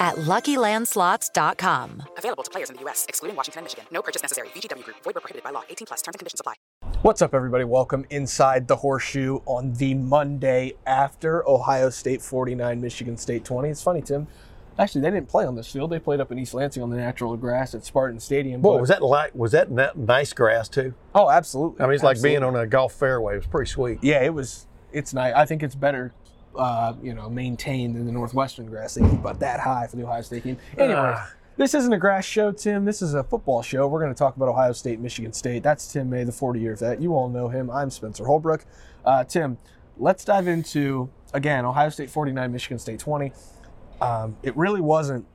at LuckyLandSlots.com. Available to players in the U.S., excluding Washington and Michigan. No purchase necessary. VGW Group. Void where prohibited by law. 18 plus. Terms and conditions apply. What's up, everybody? Welcome inside the horseshoe on the Monday after Ohio State 49, Michigan State 20. It's funny, Tim. Actually, they didn't play on this field. They played up in East Lansing on the natural grass at Spartan Stadium. Boy, but- was that like was that na- nice grass too? Oh, absolutely. I mean, it's like being on a golf fairway. It was pretty sweet. Yeah, it was. It's nice. I think it's better, uh, you know, maintained in the Northwestern grass. They keep about that high for the Ohio State game. Anyway, Ah. this isn't a grass show, Tim. This is a football show. We're going to talk about Ohio State, Michigan State. That's Tim May, the 40-year vet. You all know him. I'm Spencer Holbrook. Uh, Tim, let's dive into again Ohio State 49, Michigan State 20. Um, it really wasn't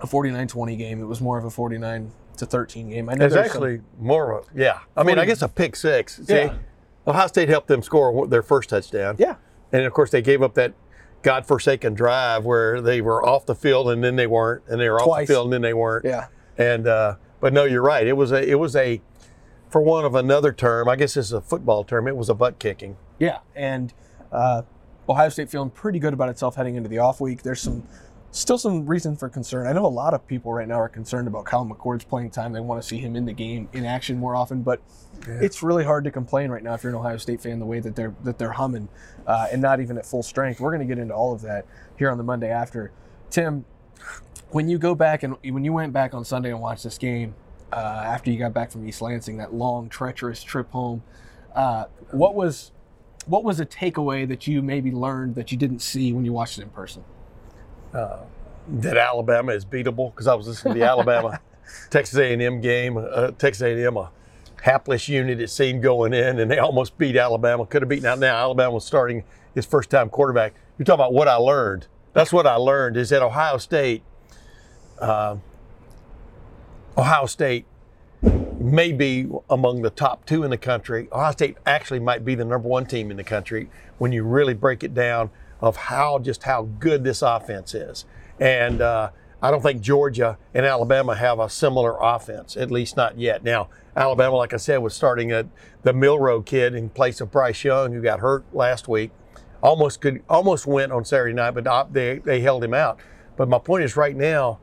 a 49-20 game. It was more of a 49 to 13 game. I know It's there's some- actually more of yeah. I mean, I guess a pick six. See, Yeah. Ohio State helped them score their first touchdown. yeah. And of course they gave up that godforsaken drive where they were off the field and then they weren't, and they were off the field and then they weren't. Yeah. And uh, but no, you're right. It was a it was a for one of another term. I guess this is a football term. It was a butt kicking. Yeah, and uh, Ohio State feeling pretty good about itself heading into the off week. There's some still some reason for concern. I know a lot of people right now are concerned about Kyle McCord's playing time. They want to see him in the game in action more often, but it's really hard to complain right now if you're an Ohio State fan the way that they're that they're humming uh, and not even at full strength. We're going to get into all of that here on the Monday after. Tim, when you go back and when you went back on Sunday and watched this game uh, after you got back from East Lansing, that long treacherous trip home, uh, what was what was a takeaway that you maybe learned that you didn't see when you watched it in person? That Alabama is beatable because I was listening to the Alabama Texas A&M game. Uh, Texas A&M, a hapless unit it seemed going in, and they almost beat Alabama. Could have beaten out now. Alabama was starting his first time quarterback. You're talking about what I learned. That's what I learned is that Ohio State, uh, Ohio State may be among the top two in the country. Ohio State actually might be the number one team in the country when you really break it down of how just how good this offense is. And uh, I don't think Georgia and Alabama have a similar offense, at least not yet. Now, Alabama, like I said, was starting at the Milroe kid in place of Bryce Young, who got hurt last week. Almost could almost went on Saturday night, but they they held him out. But my point is, right now,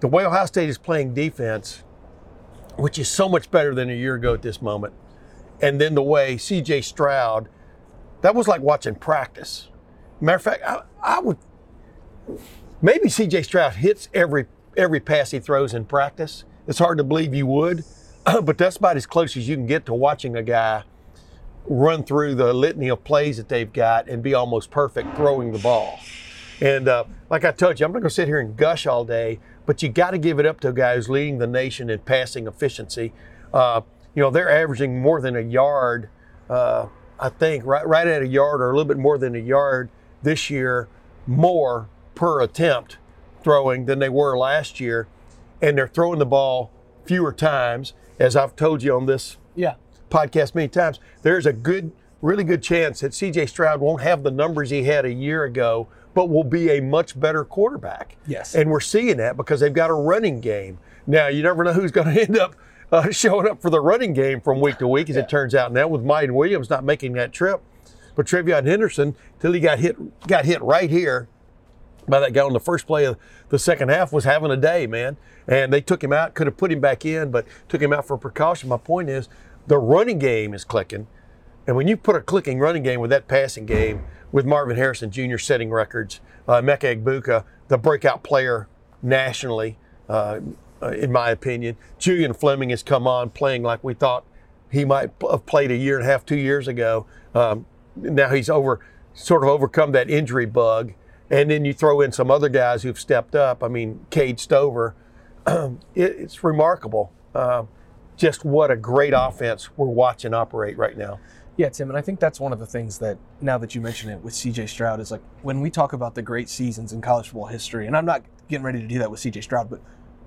the way Ohio State is playing defense, which is so much better than a year ago at this moment. And then the way CJ Stroud, that was like watching practice. Matter of fact, I, I would maybe CJ Stroud hits every every pass he throws in practice. It's hard to believe you would, but that's about as close as you can get to watching a guy run through the litany of plays that they've got and be almost perfect throwing the ball. And uh, like I told you, I'm not going to sit here and gush all day, but you got to give it up to a guy who's leading the nation in passing efficiency. Uh, you know, they're averaging more than a yard, uh, I think, right, right at a yard or a little bit more than a yard this year, more per attempt throwing than they were last year. And they're throwing the ball fewer times, as I've told you on this Yeah, podcast many times, there's a good, really good chance that CJ Stroud won't have the numbers he had a year ago, but will be a much better quarterback. Yes. And we're seeing that because they've got a running game. Now, you never know who's going to end up uh, showing up for the running game from week to week, as it turns out now, with Miyan Williams not making that trip. But TreVeyon Henderson, till he got hit, got hit right here by that guy on the first play of the second half was having a day, man. And they took him out, could have put him back in, but took him out for precaution. My point is the running game is clicking. And when you put a clicking running game with that passing game, with Marvin Harrison Jr. setting records, uh, Emeka Egbuka, the breakout player nationally, uh, uh, in my opinion, Julian Fleming has come on playing like we thought he might have played a year and a half, two years ago. Um, now he's over, sort of overcome that injury bug. And then you throw in some other guys who've stepped up. I mean, Cade Stover. it, it's remarkable uh, just what a great offense we're watching operate right now. Yeah, Tim, and I think that's one of the things that now that you mention it with CJ Stroud is like when we talk about the great seasons in college football history, and I'm not getting ready to do that with CJ Stroud, but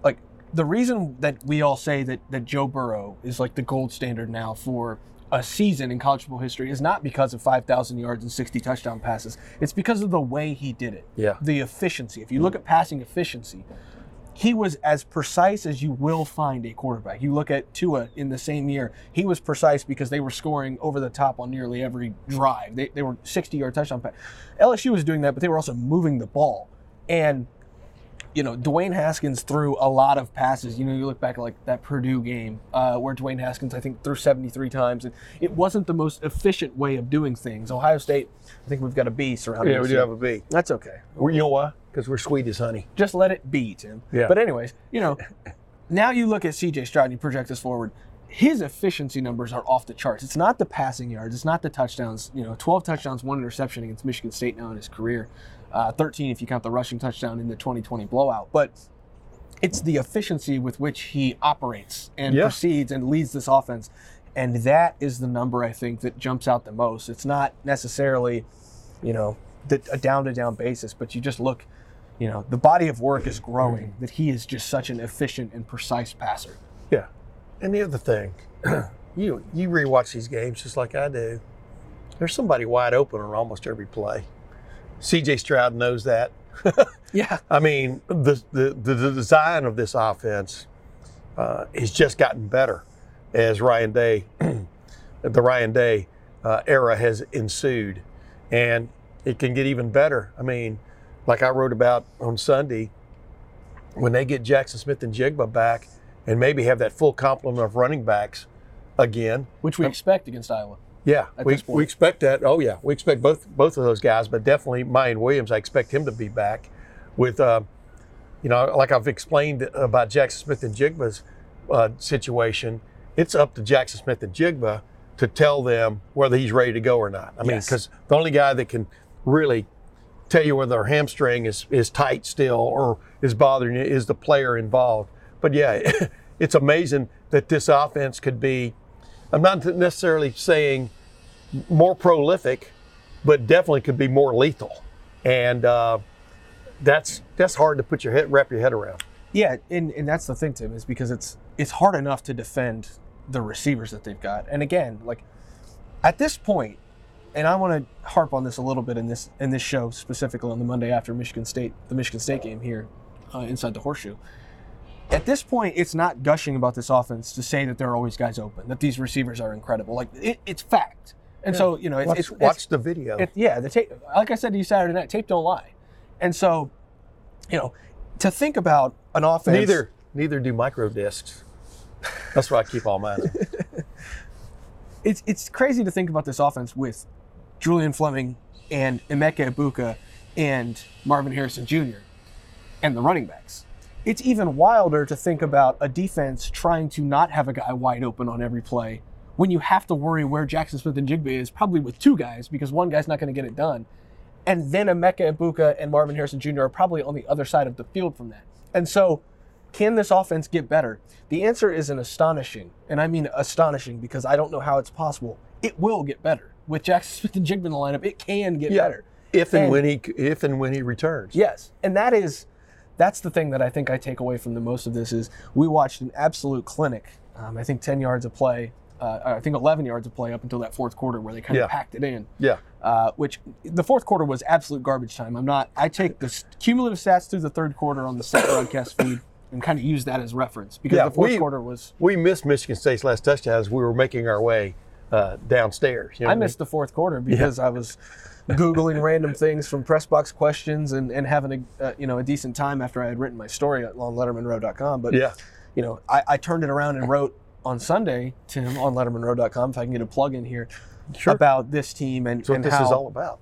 like the reason that we all say that that Joe Burrow is like the gold standard now for a season in college football history is not because of 5,000 yards and 60 touchdown passes. It's because of the way he did it. Yeah. The efficiency. If you look at passing efficiency, he was as precise as you will find a quarterback. You look at Tua in the same year, he was precise because they were scoring over the top on nearly every drive. They, they were 60 yard touchdown pass. LSU was doing that, but they were also moving the ball. And you know, Dwayne Haskins threw a lot of passes. You know, you look back at like that Purdue game uh, where Dwayne Haskins, I think, threw 73 times, and it wasn't the most efficient way of doing things. Ohio State, I think we've got a B surrounding. Yeah, we do have a B. That's okay. We- You know why? Because we're sweet as honey. Just let it be, Tim. Yeah. But anyways, you know, now you look at CJ Stroud and you project this forward. His efficiency numbers are off the charts. It's not the passing yards. It's not the touchdowns. You know, 12 touchdowns, one interception against Michigan State now in his career. Uh, 13 if you count the rushing touchdown in the 2020 blowout. But it's the efficiency with which he operates and Yeah. proceeds and leads this offense. And that is the number I think that jumps out the most. It's not necessarily, you know, the, a down to down basis, but you just look, you know, the body of work is growing that he is just such an efficient and precise passer. Yeah. And the other thing, you you rewatch these games just like I do. There's somebody wide open on almost every play. CJ Stroud knows that. Yeah. I mean, the the, the, design of this offense uh, has just gotten better as Ryan Day, the Ryan Day uh, era has ensued, and it can get even better. I mean, like I wrote about on Sunday, when they get Jaxon Smith-Njigba back, and maybe have that full complement of running backs again. Which we expect against Iowa. Yeah, we, we expect that. Oh yeah, we expect both both of those guys, but definitely Miyan Williams. I expect him to be back with, uh, you know, like I've explained about Jaxon Smith-Njigba's uh, situation. It's up to Jaxon Smith-Njigba to tell them whether he's ready to go or not. I mean, Yes. because the only guy that can really tell you whether their hamstring is, is tight still or is bothering you is the player involved. But yeah, it's amazing that this offense could be. I'm not necessarily saying more prolific, but definitely could be more lethal, and uh, that's that's hard to put your head wrap your head around. Yeah, and, and that's the thing, Tim, is because it's it's hard enough to defend the receivers that they've got. And again, like at this point, and I want to harp on this a little bit in this in this show specifically on the Monday after Michigan State, the Michigan State game here uh, inside the horseshoe. At this point, it's not gushing about this offense to say that there are always guys open, that these receivers are incredible. Like it, it's fact. And so you know, it's, Watch, it's, watch it's the video. it, yeah, the tape. Like I said to you Saturday night, tape don't lie. And so, you know, to think about an offense. neither neither do micro discs. That's why I keep all mine. It's it's crazy to think about this offense with Julian Fleming and Emeka Egbuka and Marvin Harrison Jr. and the running backs. It's even wilder to think about a defense trying to not have a guy wide open on every play when you have to worry where Jaxon Smith-Njigba is, probably with two guys because one guy's not going to get it done. And then Emeka Egbuka and Marvin Harrison Jr. are probably on the other side of the field from that. And so, can this offense get better? The answer is an astonishing, and I mean astonishing because I don't know how it's possible. It will get better with Jackson Smith and Jigba in the lineup. It can get better. If and, And- when he if and when he returns. Yes, and that is that's the thing that I think I take away from the most of this is we watched an absolute clinic. Um, I think 10 yards of play, uh, I think 11 yards of play up until that fourth quarter where they kind Yeah. of packed it in. Yeah. Uh, which the fourth quarter was absolute garbage time. I'm not. I take the cumulative stats through the third quarter on the set broadcast feed and kind of use that as reference because Yeah, the fourth we- quarter was. We missed Michigan State's last touchdown as we were making our way uh, downstairs. You know I missed the fourth quarter because I was googling random things from press box questions and, and having a uh, you know a decent time after I had written my story at LongLettermanRow.com. But Yeah. you know, I, I turned it around and wrote on Sunday, Tim, on LettermanRow.com, if I can get a plug in here, Sure. about this team and, That's what this is all about.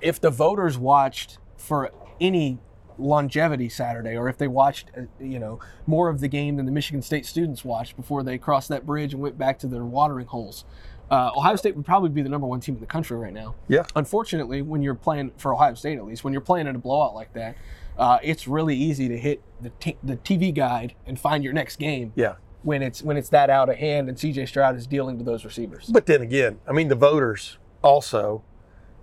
if the voters watched for any longevity Saturday, or if they watched, uh, you know, more of the game than the Michigan State students watched before they crossed that bridge and went back to their watering holes, uh, Ohio State would probably be the number one team in the country right now. Yeah. Unfortunately, when you're playing for Ohio State, at least when you're playing in a blowout like that, uh, it's really easy to hit the t- the TV guide and find your next game. Yeah. When it's when it's that out of hand and CJ Stroud is dealing with those receivers. But then again, I mean, the voters also,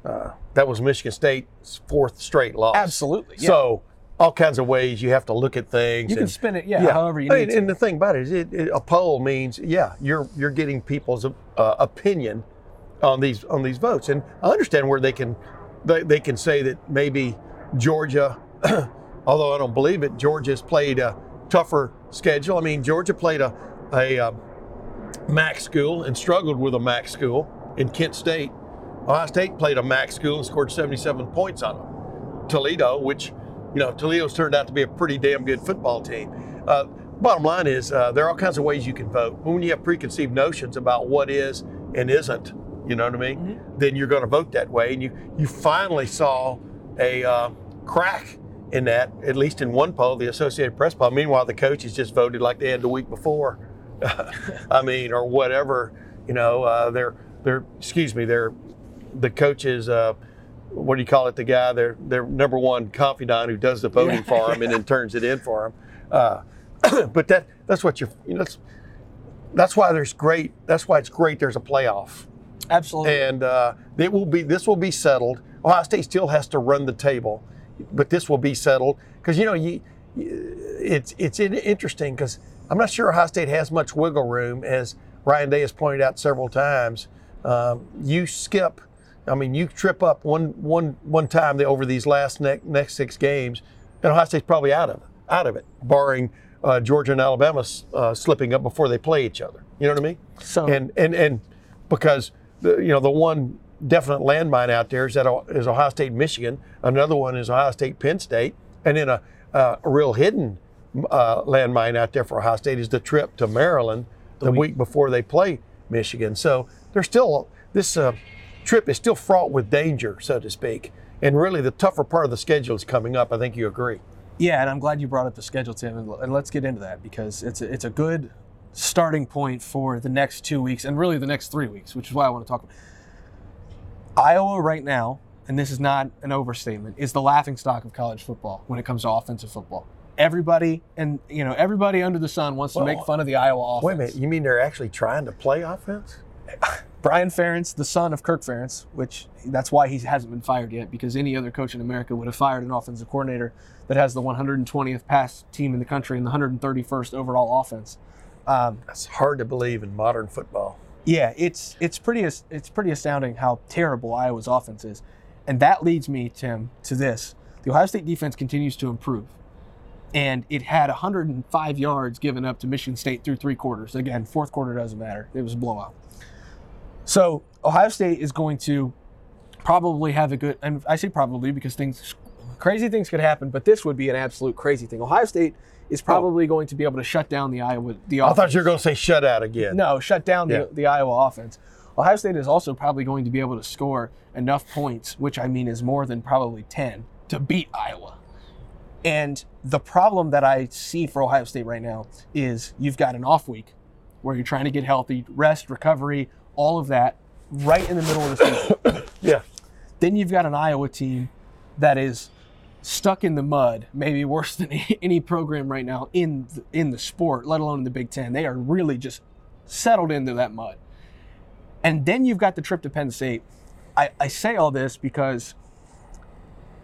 uh, that was Michigan State's fourth straight loss. Absolutely. Yeah. So all kinds of ways you have to look at things. You can spin it, yeah, yeah. however you I mean, to. And the thing about it is, it, it, a poll means, yeah, you're you're getting people's uh, opinion on these on these votes, and I understand where they can they, they can say that maybe Georgia, although I don't believe it, Georgia's played a tougher schedule. I mean, Georgia played a a um, MAC school and struggled with a MAC school in Kent State. Ohio State played a MAC school and scored 77 points on them. Toledo, which, you know, Toledo's turned out to be a pretty damn good football team. Uh, bottom line is, uh, there are all kinds of ways you can vote. When you have preconceived notions about what is and isn't, you know what I mean, then you're going to vote that way. And you, you finally saw a uh, crack in that, at least in one poll, the Associated Press poll. Meanwhile, the coaches just voted like they had the week before. I mean, or whatever, you know, uh, they're, they're, excuse me, they're, the coaches, uh, what do you call it? The guy, their their number one confidant who does the voting for him and then turns it in for him. Uh, but that that's what you're. You know, that's that's why there's great. That's why it's great. There's a playoff, Absolutely. and uh, it will be. This will be settled. Ohio State still has to run the table, but this will be settled because you know you. It's it's interesting because I'm not sure Ohio State has much wiggle room, as Ryan Day has pointed out several times. Um, you skip I mean, you trip up one one one time over these last ne- next six games, and Ohio State's probably out of it, out of it, barring uh, Georgia and Alabama uh, slipping up before they play each other. You know what I mean? So- and and and because the you know the one definite landmine out there is that is Ohio State Michigan. Another one is Ohio State Penn State, and then a uh, a real hidden uh, landmine out there for Ohio State is the trip to Maryland the, week. before they play Michigan. So there's still this uh, trip is still fraught with danger, so to speak. And really, the tougher part of the schedule is coming up. I think you agree. Yeah, and I'm glad you brought up the schedule, Tim, and, and let's get into that because it's a, it's a good starting point for the next two weeks and really the next three weeks, which is why I want to talk about. Iowa right now, and this is not an overstatement, is the laughing stock of college football when it comes to offensive football. Everybody and you know everybody under the sun wants to make fun of the Iowa offense. Wait a minute, you mean they're actually trying to play offense? Brian Ferentz, the son of Kirk Ferentz, which that's why he hasn't been fired yet, because any other coach in America would have fired an offensive coordinator that has the 120th pass team in the country and the 131st overall offense. Um, That's hard to believe in modern football. Yeah, it's it's pretty it's pretty astounding how terrible Iowa's offense is, and that leads me, Tim, to this: the Ohio State defense continues to improve, and it had 105 yards given up to Michigan State through three quarters. Again, fourth quarter doesn't matter; it was a blowout. So Ohio State is going to probably have a good, and I say probably because things, crazy things could happen, but this would be an absolute crazy thing. Ohio State is oh. probably going to be able to shut down the Iowa. The I thought you were going to say shut out again. No, shut down Yeah. the, the Iowa offense. Ohio State is also probably going to be able to score enough points, which I mean is more than probably 10, to beat Iowa. And the problem that I see for Ohio State right now is you've got an off week where you're trying to get healthy, rest, recovery, all of that right in the middle of the season. Yeah. then you've got an Iowa team that is stuck in the mud, maybe worse than any program right now in the, in the sport, let alone in the Big Ten. They are really just settled into that mud. And then you've got the trip to Penn State. I, I say all this because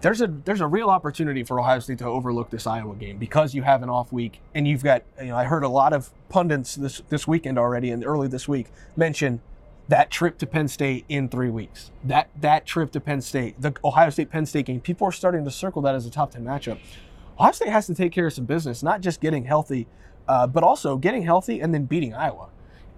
there's a there's a real opportunity for Ohio State to overlook this Iowa game because you have an off week and you've got you know I heard a lot of pundits this this weekend already and early this week mention that trip to Penn State in three weeks. That that trip to Penn State, the Ohio State Penn State game, people are starting to circle that as a top ten matchup. Ohio State has to take care of some business, not just getting healthy, uh, but also getting healthy and then beating Iowa.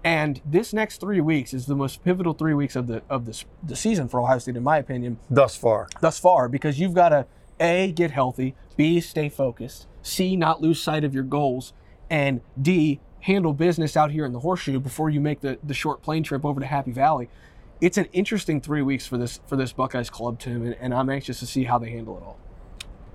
And this next three weeks is the most pivotal three weeks of the of the, the season for Ohio State, in my opinion Thus far. thus far because you've got to a get healthy b stay focused c not lose sight of your goals and d handle business out here in the horseshoe before you make the, the short plane trip over to happy valley it's an interesting three weeks for this for this buckeyes club team, and, and i'm anxious to see how they handle it all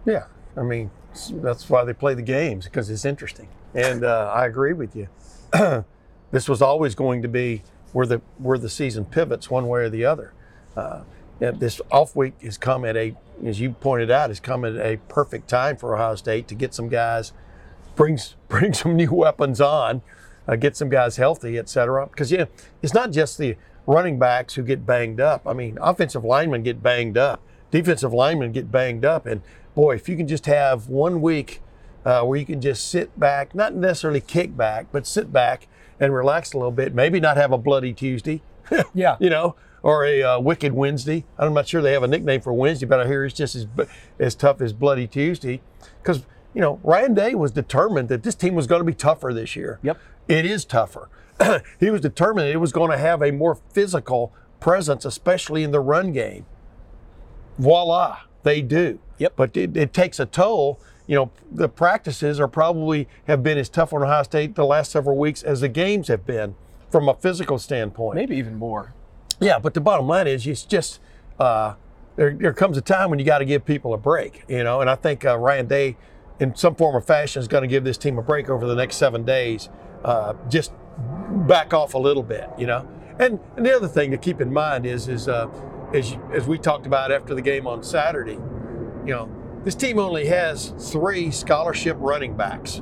Yeah, I mean that's why they play the games because it's interesting, and uh, I agree with you. this was always going to be where the where the season pivots one way or the other. Uh, this off week has come at a, as you pointed out, has come at a perfect time for Ohio State to get some guys, bring bring some new weapons on, uh, get some guys healthy, et cetera. Because yeah, it's not just the running backs who get banged up. I mean, offensive linemen get banged up, defensive linemen get banged up, and boy, if you can just have one week uh, where you can just sit back, not necessarily kick back, but sit back and relax a little bit. Maybe not have a bloody Tuesday, Yeah. you know, or a uh, wicked Wednesday. I'm not sure they have a nickname for Wednesday, but I hear it's just as as tough as Bloody Tuesday because you know Ryan Day was determined that this team was going to be tougher this year. Yep. It is tougher. he was determined it was going to have a more physical presence, especially in the run game. Voila, they do. Yep. But it, it takes a toll. You know, the practices are probably have been as tough on Ohio State the last several weeks as the games have been from a physical standpoint. Maybe even more. Yeah, but the bottom line is, it's just uh, there, there comes a time when you got to give people a break, you know. And I think uh, Ryan Day, in some form or fashion, is going to give this team a break over the next seven days. Uh, just back off a little bit, you know. And, and the other thing to keep in mind is, is uh, as you, as we talked about after the game on Saturday, you know, this team only has three scholarship running backs,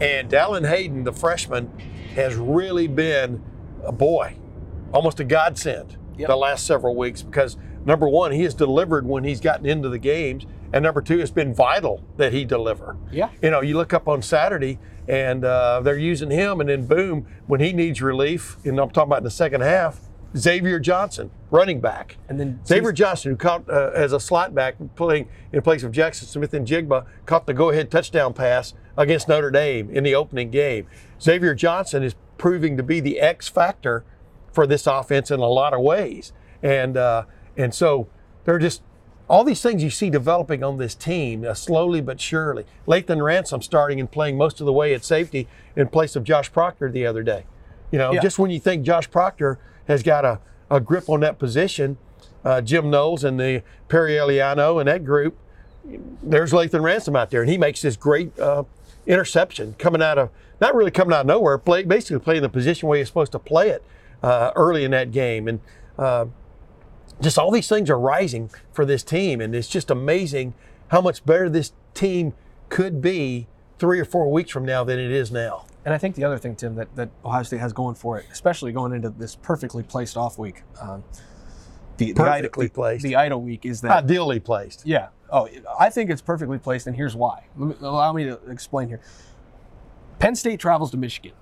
and Dallin Hayden, the freshman, has really been a boy almost a godsend Yep. the last several weeks because number one, he has delivered when he's gotten into the games, and number two, it's been vital that he deliver. Yeah. You know, you look up on Saturday and uh, they're using him, and then boom, when he needs relief, and I'm talking about in the second half, Xavier Johnson, running back. And then Xavier Johnson, who caught uh, as a slot back, playing in place of Jaxon Smith-Njigba, caught the go-ahead touchdown pass against Notre Dame in the opening game. Xavier Johnson is proving to be the X factor for this offense in a lot of ways, and uh, and so they're just all these things you see developing on this team uh, slowly but surely. Lathan Ransom starting and playing most of the way at safety in place of Josh Proctor the other day. You know, Yeah. just when you think Josh Proctor has got a, a grip on that position, uh, Jim Knowles and the Perry Eliano and that group, there's Lathan Ransom out there, and he makes this great uh, interception coming out of not really coming out of nowhere, play, basically playing the position where he's supposed to play it uh, early in that game, and uh, just all these things are rising for this team, and it's just amazing how much better this team could be three or four weeks from now than it is now. And I think the other thing, Tim, that, that Ohio State has going for it, especially going into this perfectly placed off week, um, the, the, Perfectly placed. the idle week is that Ideally placed. Yeah. Oh, I think it's perfectly placed, and here's why. Let me, allow me to explain here. Penn State travels to Michigan.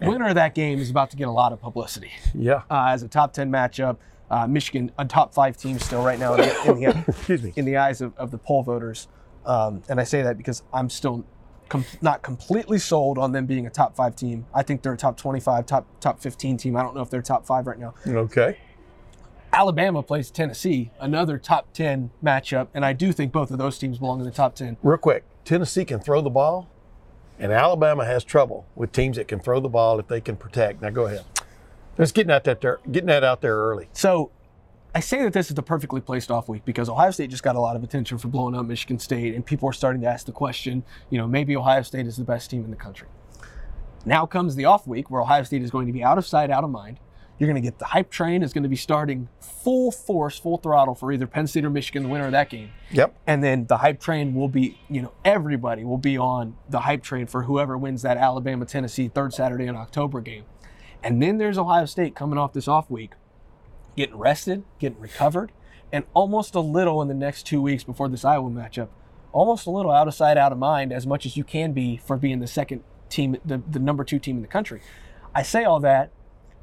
Winner of that game is about to get a lot of publicity Yeah. uh, as a top 10 matchup. Uh, Michigan, a top five team still right now in the, in the, Excuse me. in the eyes of, of the poll voters. Um, and I say that because I'm still com- not completely sold on them being a top five team. I think they're a top 25, top top 15 team. I don't know if they're top five right now. Okay. Alabama plays Tennessee, another top 10 matchup, and I do think both of those teams belong in the top 10. Real quick, Tennessee can throw the ball, and Alabama has trouble with teams that can throw the ball if they can protect. Now go ahead. Just getting that, that there, getting that out there early. So I say that this is the perfectly placed off week because Ohio State just got a lot of attention for blowing up Michigan State, and people are starting to ask the question, you know, maybe Ohio State is the best team in the country. Now comes the off week where Ohio State is going to be out of sight, out of mind. You're going to get the hype train is going to be starting full force, full throttle for either Penn State or Michigan, the winner of that game. Yep. And then the hype train will be, you know, everybody will be on the hype train for whoever wins that Alabama Tennessee third Saturday in October game. And then there's Ohio State coming off this off week, getting rested, getting recovered, and almost a little in the next two weeks before this Iowa matchup, almost a little out of sight, out of mind, as much as you can be for being the second team, the, the number two team in the country. I say all that.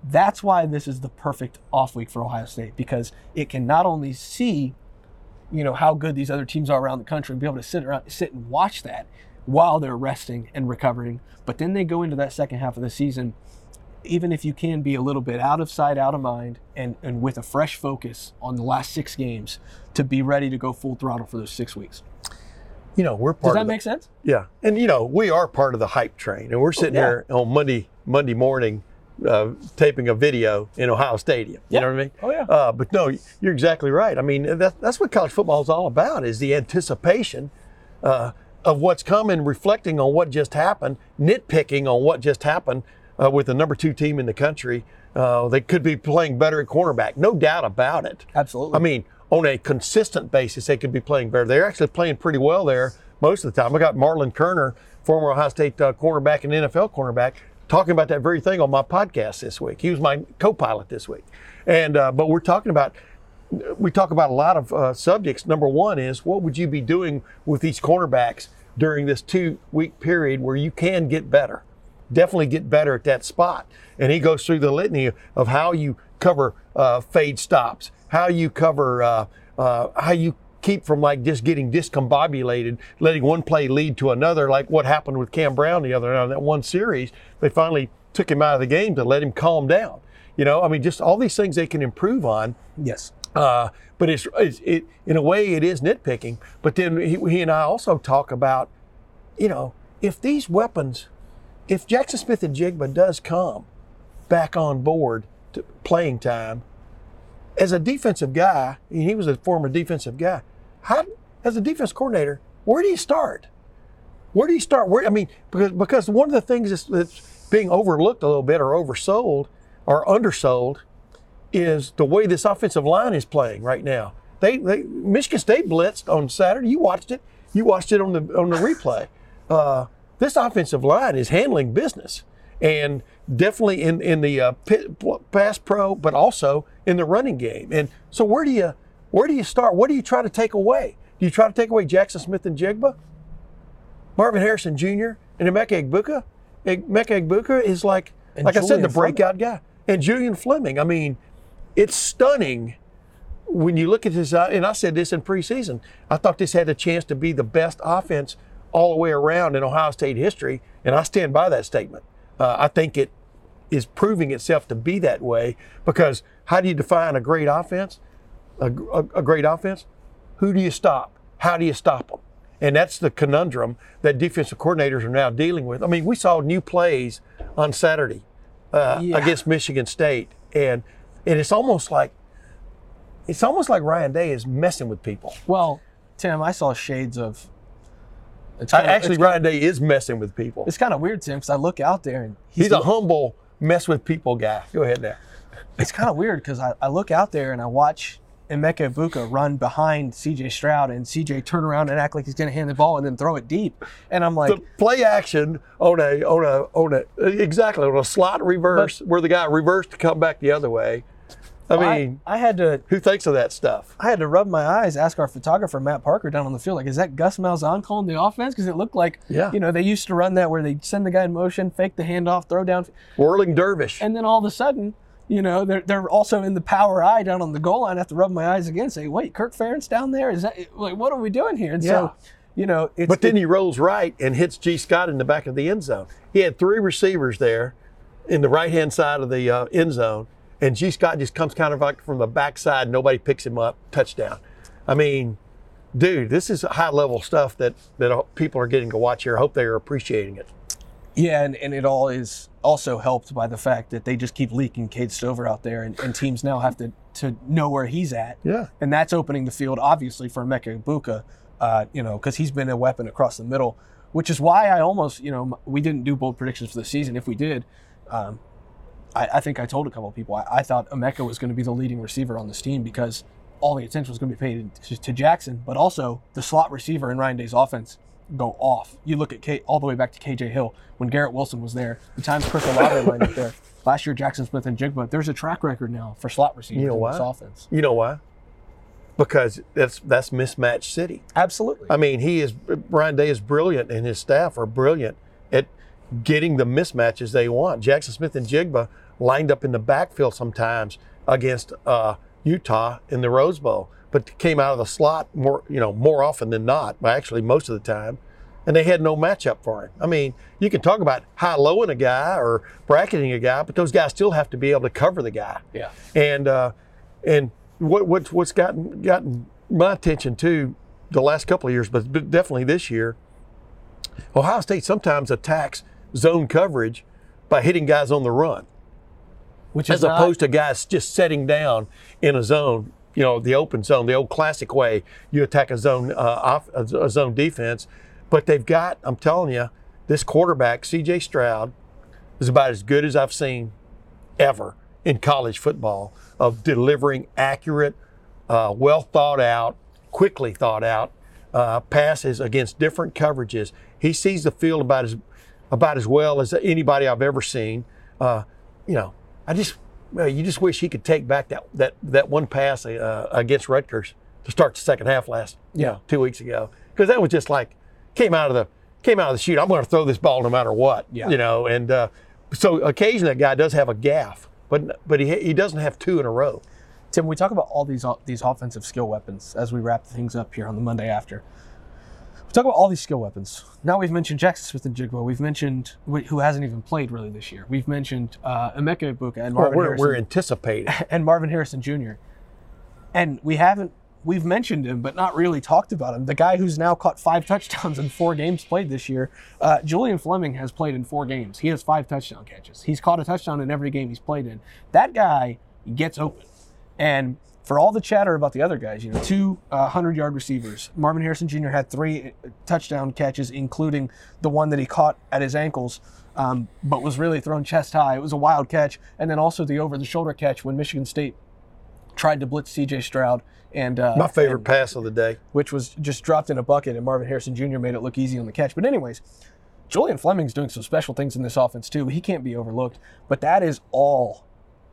That's why this is the perfect off week for Ohio State because it can not only see you know how good these other teams are around the country and be able to sit around sit and watch that while they're resting and recovering but then they go into that second half of the season even if you can be a little bit out of sight out of mind and and with a fresh focus on the last six games to be ready to go full throttle for those six weeks You know, we're part does that of the, make sense Yeah, and you know we are part of the hype train, and we're sitting yeah. here on Monday Monday morning, uh, taping a video in Ohio Stadium. You Yeah. know what I mean? Oh, yeah. Uh, but no, you're exactly right. I mean that, that's what college football is all about: is the anticipation uh, of what's coming, reflecting on what just happened, nitpicking on what just happened uh, with the number two team in the country. Uh, they could be playing better at cornerback, no doubt about it. Absolutely. I mean, on a consistent basis, they could be playing better. They're actually playing pretty well there most of the time. I got Marlon Kerner, former Ohio State uh, cornerback and NFL cornerback, talking about that very thing on my podcast this week. He was my co-pilot this week, and uh, but we're talking about we talk about a lot of uh, subjects. Number one is what would you be doing with these cornerbacks during this two week period where you can get better? Definitely get better at that spot. And he goes through the litany of how you cover uh, fade stops, how you cover, uh, uh, how you keep from like just getting discombobulated, letting one play lead to another, like what happened with Cam Brown the other night on that one series. They finally took him out of the game to let him calm down. You know, I mean, just all these things they can improve on. Yes. Uh, but it's, it's it in a way it is nitpicking. But then he, he and I also talk about, you know, if these weapons, if Jaxon Smith-Njigba does come back on board to playing time, as a defensive guy, and he was a former defensive guy, how as a defense coordinator, where do you start? Where do you start? Where I mean, because because one of the things that's, that's being overlooked a little bit or oversold or undersold is the way this offensive line is playing right now. They, they Michigan State blitzed on Saturday. You watched it. You watched it on the on the replay. Uh, this offensive line is handling business, and definitely in in the uh, pit, pass pro, but also in the running game. And so, where do you where do you start? What do you try to take away? Do you try to take away Jaxon Smith-Njigba, Marvin Harrison Jr. and Emeka Egbuka? Emeka Egbuka is like And like I said, the Julian Fleming. breakout guy, and Julian Fleming. I mean, it's stunning when you look at this, uh, and I said this in preseason, I thought this had a chance to be the best offense all the way around in Ohio State history, and I stand by that statement. Uh, I think it is proving itself to be that way because how do you define a great offense? A, a, a great offense? Who do you stop? How do you stop them? And that's the conundrum that defensive coordinators are now dealing with. I mean, we saw new plays on Saturday uh, Yeah. against Michigan State, and and it's almost like it's almost like Ryan Day is messing with people. Well, Tim, I saw shades of. It's I, kinda- actually, Ryan Day is messing with people. it's kind of weird, Tim, because I look out there and He's a humble mess with people guy. Go ahead now. it's kind of weird because I, I look out there and I watch Emeka Egbuka run behind CJ Stroud and CJ turn around and act like he's going to hand the ball and then throw it deep. And I'm like, the play action on a on a on a exactly on a slot reverse where the guy reversed to come back the other way. I mean, I, I had to who thinks of that stuff? I had to rub my eyes, ask our photographer Matt Parker down on the field, like, is that Gus Malzahn calling the offense? Because it looked like, Yeah. you know, they used to run that where they send the guy in motion, fake the handoff, throw down, Whirling dervish. and then all of a sudden, you know, they're, they're also in the power eye down on the goal line. I have to rub my eyes again, say, wait, Kirk Ferentz down there? Is that like what are we doing here? And Yeah. so, you know, it's But then he rolls right and hits Gee Scott in the back of the end zone. He had three receivers there in the right hand side of the uh, end zone, and Gee Scott just comes kind of like from the backside. Nobody picks him up. Touchdown. I mean, dude, this is high level stuff that that people are getting to watch here. I hope they are appreciating it. Yeah, and, and it all is also helped by the fact that they just keep leaking Cade Stover out there, and, and teams now have to, to know where he's at. Yeah. And that's opening the field, obviously, for Emeka Egbuka, uh, you know, because he's been a weapon across the middle, which is why I almost, you know, we didn't do bold predictions for the season. If we did, um, I, I think I told a couple of people I, I thought Emeka was going to be the leading receiver on this team because all the attention was going to be paid to, to Jackson, but also the slot receiver in Ryan Day's offense go off. You look at K, all the way back to KJ Hill when Garrett Wilson was there. The times Chris Olave lined up there. Last year, Jaxon Smith-Njigba. There's a track record now for slot receivers You know in why? this offense. You know why? Because that's that's mismatched city. Absolutely. I mean, he is Brian Day is brilliant, and his staff are brilliant at getting the mismatches they want. Jaxon Smith-Njigba lined up in the backfield sometimes against uh, Utah in the Rose Bowl, but came out of the slot more, you know, more often than not. Actually, most of the time, and they had no matchup for him. I mean, you can talk about high lowing a guy or bracketing a guy, but those guys still have to be able to cover the guy. Yeah. And uh, and what what's what's gotten gotten my attention too the last couple of years, but definitely this year, Ohio State sometimes attacks zone coverage by hitting guys on the run, Which as is not- opposed to guys just setting down in a zone. You know, the open zone, the old classic way you attack a zone uh, off a zone defense. But they've got, I'm telling you, this quarterback, C.J. Stroud, is about as good as I've seen ever in college football of delivering accurate, uh, well thought out, quickly thought out uh, passes against different coverages. He sees the field about as about as well as anybody I've ever seen. Uh, you know, I just well, you just wish he could take back that that that one pass uh, against Rutgers to start the second half last you know, two weeks ago because that was just like came out of the came out of the chute. I'm going to throw this ball no matter what. Yeah. You know, and uh, so occasionally that guy does have a gaff, but but he he doesn't have two in a row. Tim, we talk about all these these offensive skill weapons as we wrap things up here on the Monday after. Talk about all these skill weapons. Now we've mentioned Jaxon Smith-Njigba. We've mentioned who hasn't even played really this year. We've mentioned uh, Emeka Egbuka and Well, Marvin we're, Harrison we're anticipating. and Marvin Harrison Jr. And we haven't we've mentioned him, but not really talked about him. The guy who's now caught five touchdowns in four games played this year. Uh, Julian Fleming has played in four games. He has five touchdown catches. He's caught a touchdown in every game he's played in. That guy gets open. And for all the chatter about the other guys, you know, two uh, 100 yard receivers. Marvin Harrison Jr. had three uh, touchdown catches, including the one that he caught at his ankles, um, but was really thrown chest high. It was a wild catch. And then also the over the shoulder catch when Michigan State tried to blitz CJ Stroud. And uh, My favorite and- pass of the day. which was just dropped in a bucket, and Marvin Harrison Jr. made it look easy on the catch. But anyways, Julian Fleming's doing some special things in this offense too. He can't be overlooked. But that is all,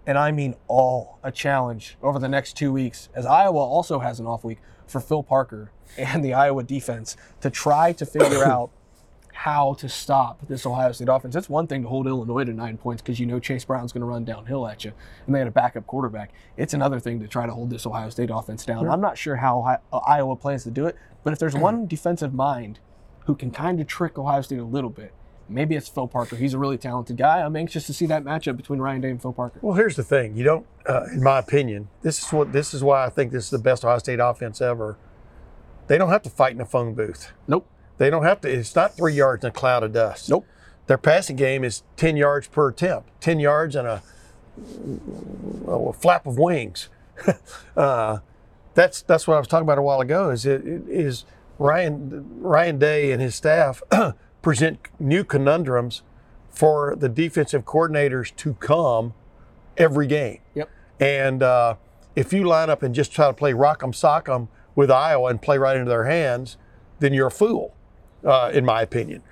and I mean all, a challenge over the next two weeks, as Iowa also has an off week for Phil Parker and the Iowa defense to try to figure out how to stop this Ohio State offense. It's one thing to hold Illinois to nine points because you know Chase Brown's going to run downhill at you, and they had a backup quarterback. It's another thing to try to hold this Ohio State offense down. I'm not sure how uh, Iowa plans to do it, but if there's one defensive mind who can kind of trick Ohio State a little bit, maybe it's Phil Parker. He's a really talented guy. I'm anxious to see that matchup between Ryan Day and Phil Parker. Well, here's the thing. You don't, uh, in my opinion, this is what this is why I think this is the best Ohio State offense ever. They don't have to fight in a phone booth. Nope. They don't have to. It's not three yards in a cloud of dust. Nope. Their passing game is ten yards per attempt. Ten yards and a, a flap of wings. uh, that's that's what I was talking about a while ago. Is it it is Ryan Ryan Day and his staff present new conundrums for the defensive coordinators to come every game. Yep. And uh, if you line up and just try to play rock'em sock'em with Iowa and play right into their hands, then you're a fool, uh, in my opinion.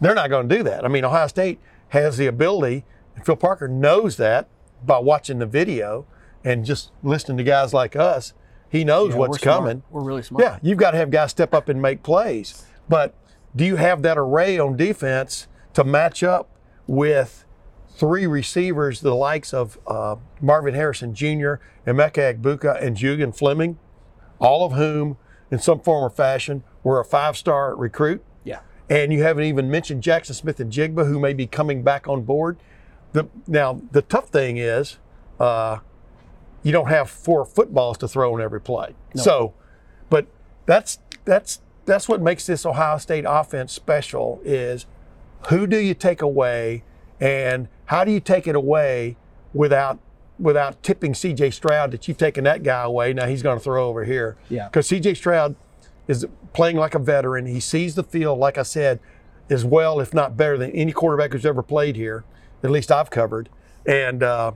They're not going to do that. I mean, Ohio State has the ability, and Phil Parker knows that by watching the video and just listening to guys like us. He knows Yeah, what's we're coming. We're really smart. Yeah, you've got to have guys step up and make plays. But do you have that array on defense to match up with three receivers, the likes of uh, Marvin Harrison Jr., Emeka Egbuka, and Julian Fleming, all of whom, in some form or fashion, were a five-star recruit? Yeah. and you haven't even mentioned Jaxon Smith-Njigba, who may be coming back on board. The, now, the tough thing is, uh, you don't have four footballs to throw in every play. So, but that's that's that's what makes this Ohio State offense special. Is who do you take away, and how do you take it away without without tipping C.J. Stroud that you've taken that guy away? Now he's going to throw over here. Yeah. Because C.J. Stroud is playing like a veteran. He sees the field, like I said, as well, if not better, than any quarterback who's ever played here. At least I've covered. And uh,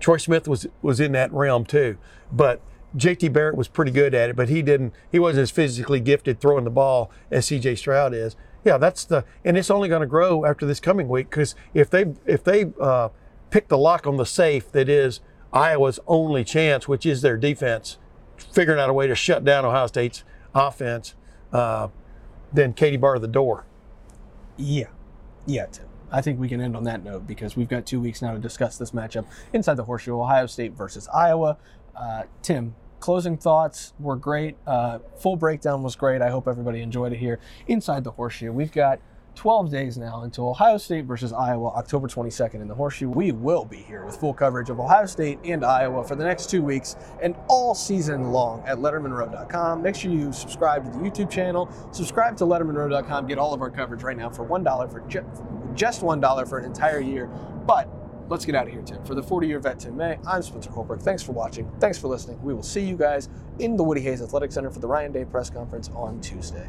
Troy Smith was was in that realm too, but J.T. Barrett was pretty good at it, but he didn't. He wasn't as physically gifted throwing the ball as C.J. Stroud is. Yeah, that's the, and it's only going to grow after this coming week because if they if they uh, pick the lock on the safe that is Iowa's only chance, which is their defense, figuring out a way to shut down Ohio State's offense, uh, then Katie bar the door. Yeah. Yeah, Tim. I think we can end on that note because we've got two weeks now to discuss this matchup inside the horseshoe Ohio State versus Iowa. Uh, Tim, closing thoughts were great. Uh, full breakdown was great. I hope everybody enjoyed it here inside the horseshoe. We've got 12 days now until Ohio State versus Iowa, October 22nd in the horseshoe. We will be here with full coverage of Ohio State and Iowa for the next two weeks and all season long at LettermanRow.com. Make sure you subscribe to the YouTube channel, subscribe to LettermanRow.com, get all of our coverage right now for $1 for ju- just $1 for an entire year. But let's get out of here, Tim. For the 40 year vet, Tim May, I'm Spencer Holbrook. Thanks for watching. Thanks for listening. We will see you guys in the Woody Hayes Athletic Center for the Ryan Day press conference on Tuesday.